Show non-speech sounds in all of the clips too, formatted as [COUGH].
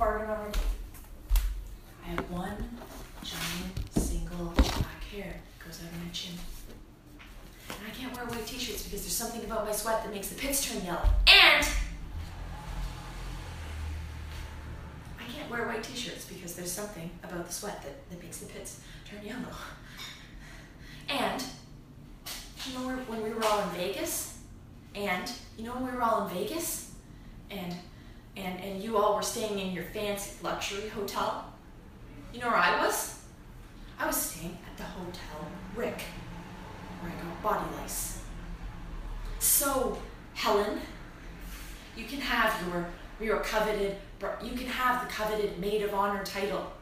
I have one giant single black hair that goes out of my chin. And I can't wear white t-shirts because there's something about my sweat that makes the pits turn yellow. And I can't wear white t-shirts because there's something about the sweat that, that makes the pits turn yellow. And you know when we were all in Vegas? And you know when we were all in Vegas? And and and you all were staying in your fancy luxury hotel? You know where I was? I was staying at the Hotel Rick, where I got body lice. So, Helen, you can have your your coveted you can have the coveted maid of honor title.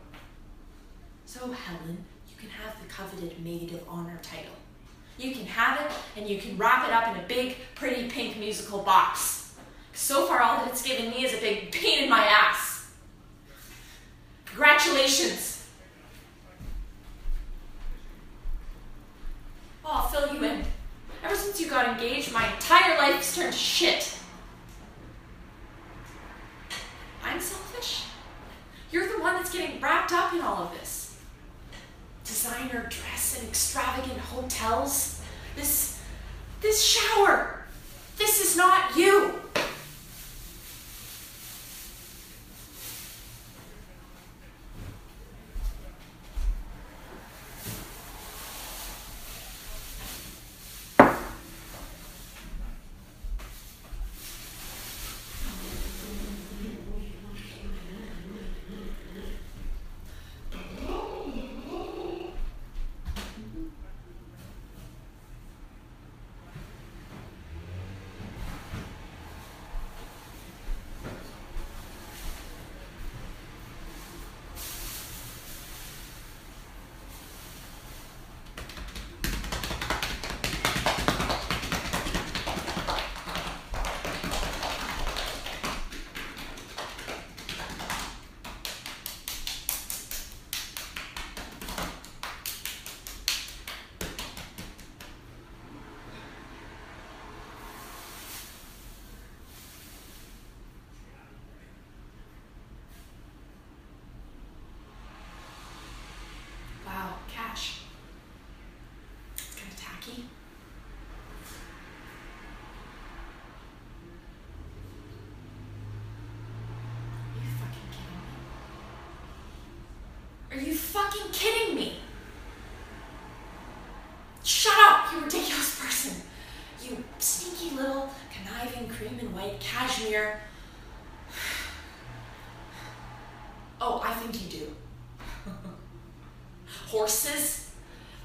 So, Helen, you can have the coveted maid of honor title. You can have it and you can wrap it up in a big, pretty pink musical box. So far, all that it's given me is a big pain in my ass. Congratulations. Oh, I'll fill you in. Ever since you got engaged, my entire life's turned to shit. I'm selfish. You're the one that's getting wrapped up in all of this. Designer dress and extravagant hotels. This this shower. This is not you.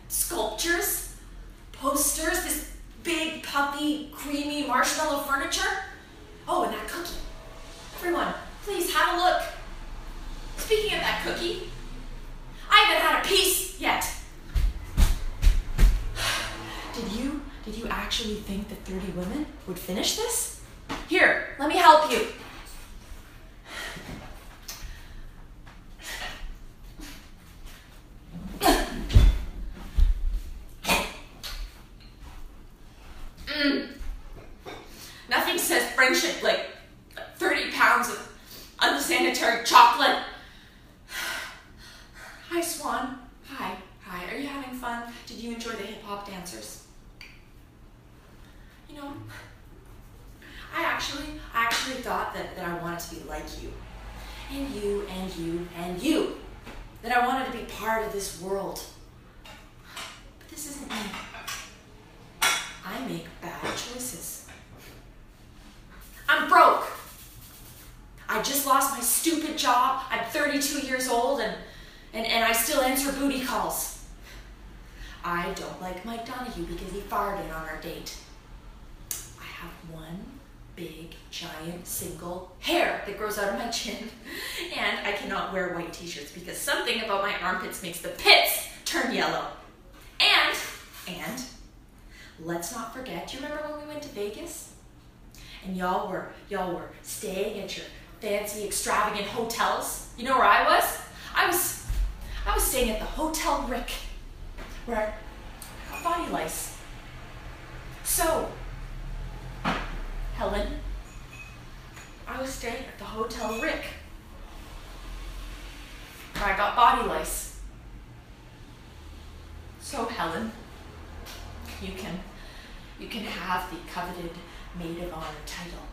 Sculptures, posters, this big, puffy, creamy marshmallow furniture. Oh, and that cookie. Everyone, please have a look. Speaking of that cookie, I haven't had a piece yet. [SIGHS] Did you did you actually think that 30 women would finish this? Here, let me help you. Mm. Nothing says friendship like 30 pounds of unsanitary chocolate. Hi, Swan. Hi. Hi. Are you having fun? Did you enjoy the hip hop dancers? You know, I actually, I actually thought that, that I wanted to be like you. And you, and you, and you. That I wanted to be part of this world. But this isn't me. I make bad choices. I'm broke. I just lost my stupid job. I'm 32 years old and, and, and I still answer booty calls. I don't like Mike Donahue because he farted on our date. Have one big, giant, single hair that grows out of my chin. [LAUGHS] And I cannot wear white t shirts because something about my armpits makes the pits turn yellow. And, and, let's not forget, you remember when we went to Vegas? And y'all were y'all were staying at your fancy extravagant hotels. You know where I was? I was I was staying at the Hotel Rick where I got body lice. So Helen, I was staying at the Hotel Rick Where I got body lice. So Helen, you can you can have the coveted maid of honor title.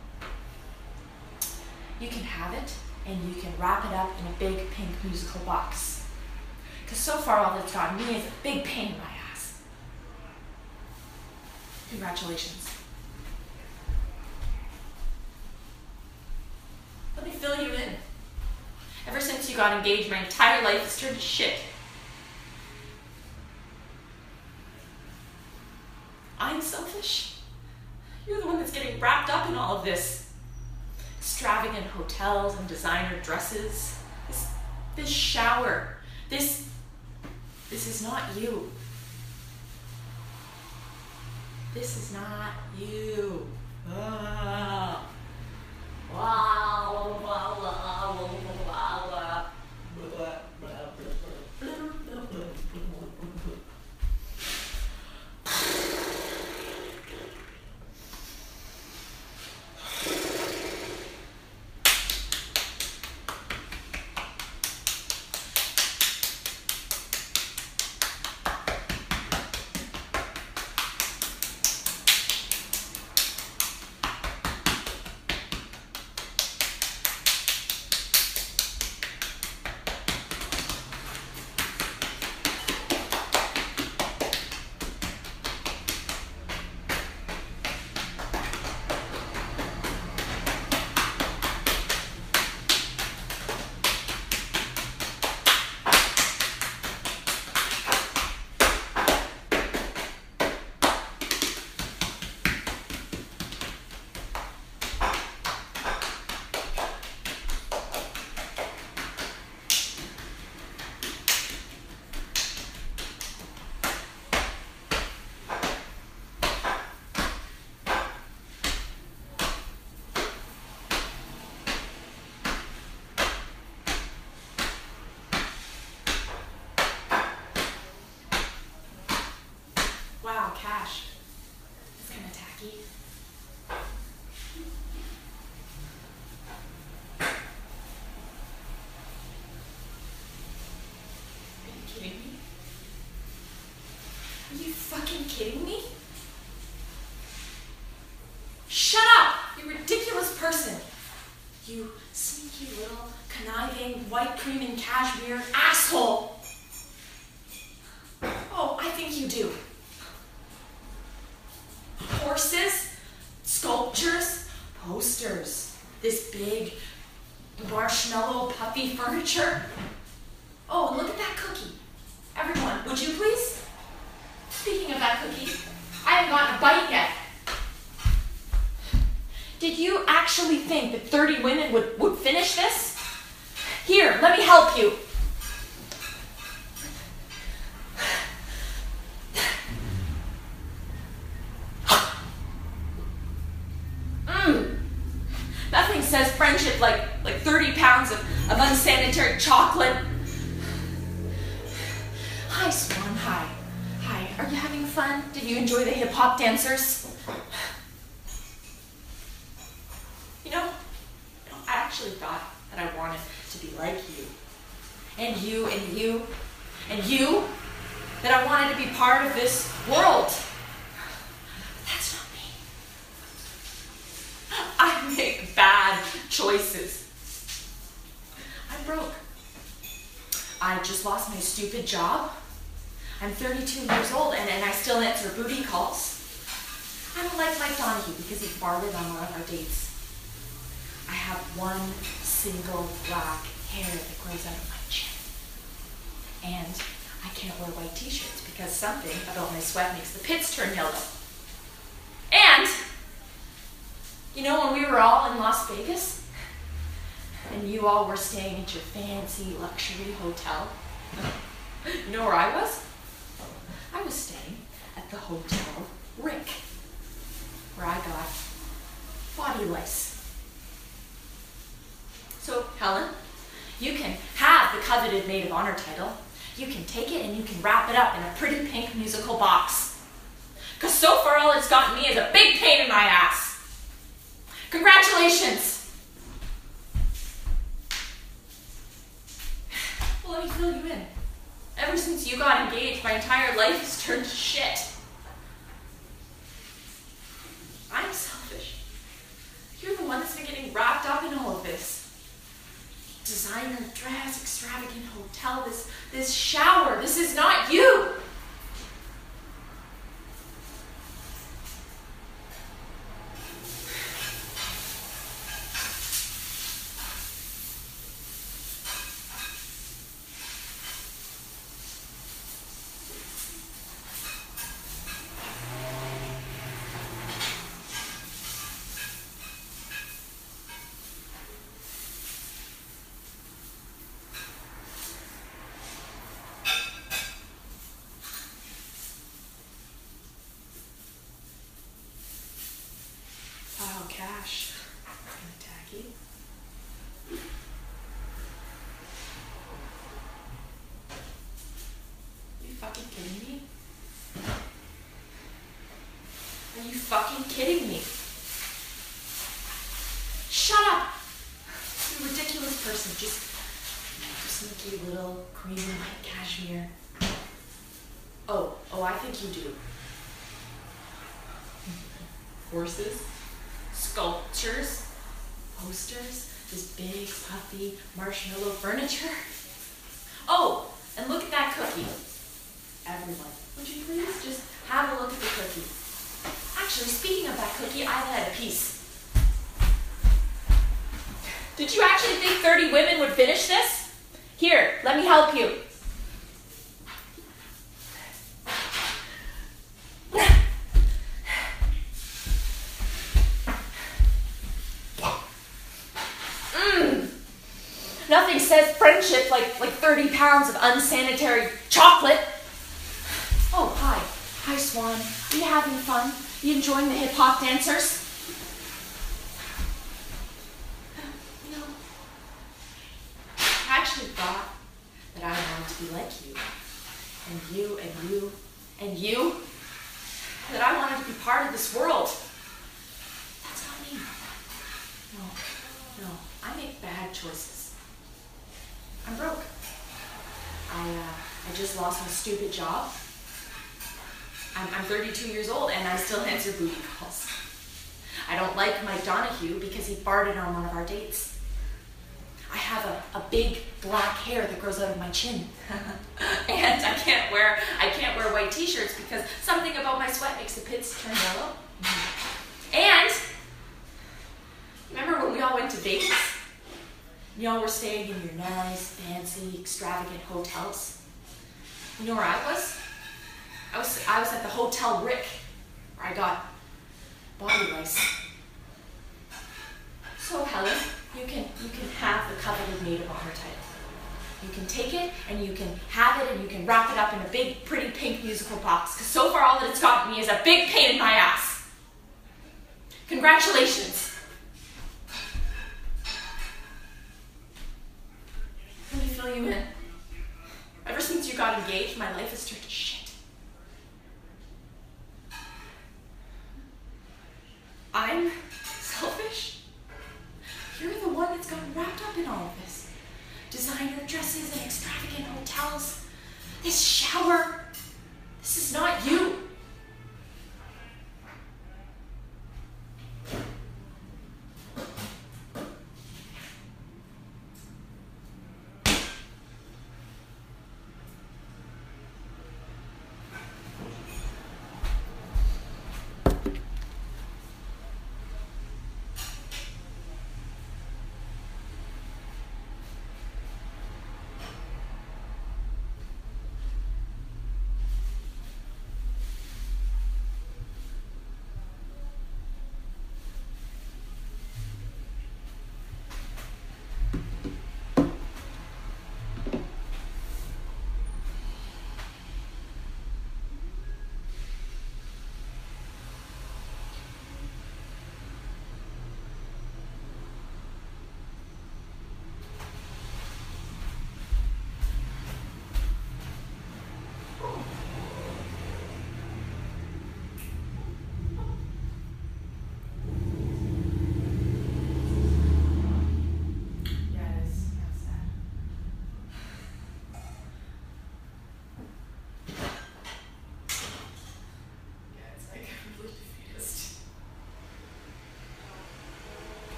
You can have it and you can wrap it up in a big pink musical box. Because so far all that's gotten me is a big pain in my ass. Congratulations. Got engaged, my entire life turned to shit. I'm selfish. You're the one that's getting wrapped up in all of this. Extravagant hotels and designer dresses. This, this shower. This, this is not you. This is not you. Ah. Wow, wow, wow, wow, wow, Wow, cash. It's kind of tacky. Are you kidding me? Are you fucking kidding me? Shut up, you ridiculous person. You sneaky little conniving white cream and cashmere asshole. Oh, I think you do horses, sculptures, posters, this big marshmallow puffy furniture. Oh, and look at that cookie. Everyone, would you please? Speaking of that cookie, I haven't gotten a bite yet. Did you actually think that 30 women would, would finish this? Here, let me help you. Mm. Nothing says friendship like, like 30 pounds of, of unsanitary chocolate. Hi, Swan. Hi. Hi. Are you having fun? Did you enjoy the hip hop dancers? You know, you know, I actually I wanted to be like you. And you, and you, and you. That I wanted to be part of this world. That's not me. [LAUGHS] I make bad choices. I'm broke. I just lost my stupid job. I'm 32 years old and, and I still answer booty calls. I don't like Mike Donahue because he farted on one of our dates. I have one single black hair that grows out of my chin. And I can't wear white t-shirts because something about my sweat makes the pits turn yellow. And you know, when we were all in Las Vegas and you all were staying at your fancy luxury hotel, [LAUGHS] you know where I was? I was staying at the Hotel Rick, where I got body lice. So, Helen, you can have the coveted Maid of Honor title. You can take it and you can wrap it up in a pretty pink musical box. Because so far all it's gotten me is a big pain in my ass. Congratulations! Well, let me fill you in. Ever since you got engaged, my entire life has turned to shit. I'm selfish. You're the one that's been getting wrapped up in all of this. Designer dress, extravagant hotel, this this shower. This is not you. Wow, cash. Kind of tacky. Are you fucking kidding me? Are you fucking kidding me? Shut up! You ridiculous person. Just, just sneaky little creamy white cashmere. Oh, oh, I think you do. Horses, sculptures, posters, this big puffy marshmallow furniture. Oh, and look at that cookie. Everyone, would you please just have a look at the cookie? Actually, speaking of that cookie, I've had a piece. Did you actually think 30 women would finish this? Here, let me help you. Mm. Nothing says friendship like, like 30 pounds of unsanitary chocolate. Oh, hi. Hi, Swan. Are you having fun? You enjoying the hip hop dancers? No. I actually thought that I wanted to be like you. And you, and you, and you. That I wanted to be part of this world. That's not me. No, no. I make bad choices. I'm broke. I, uh, I just lost my stupid job. I'm, I'm 32 years old and I still answer booty calls. I don't like Mike Donahue because he farted on one of our dates. I have a, a big black hair that grows out of my chin. [LAUGHS] and I can't wear I can't wear white t-shirts because something about my sweat makes the pits turn yellow. And remember when we all went to Vegas? Y'all were staying in your nice, fancy, extravagant hotels. You know where I was? I was I was at the Hotel Rick, where I got body lice. So Helen, you can you can have the coveted of honor title. You can take it and you can have it and you can wrap it up in a big, pretty pink musical box. Because so far, all that it's gotten me is a big pain in my ass. Congratulations. Let me fill you in. Ever since you got engaged, my life has turned gotten wrapped up in all of this. Designer dresses and extravagant hotels. This shower. This is not you.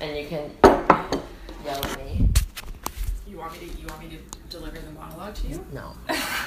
and you can yell at me. You want me to? You want me to deliver the monologue to you? No. [LAUGHS]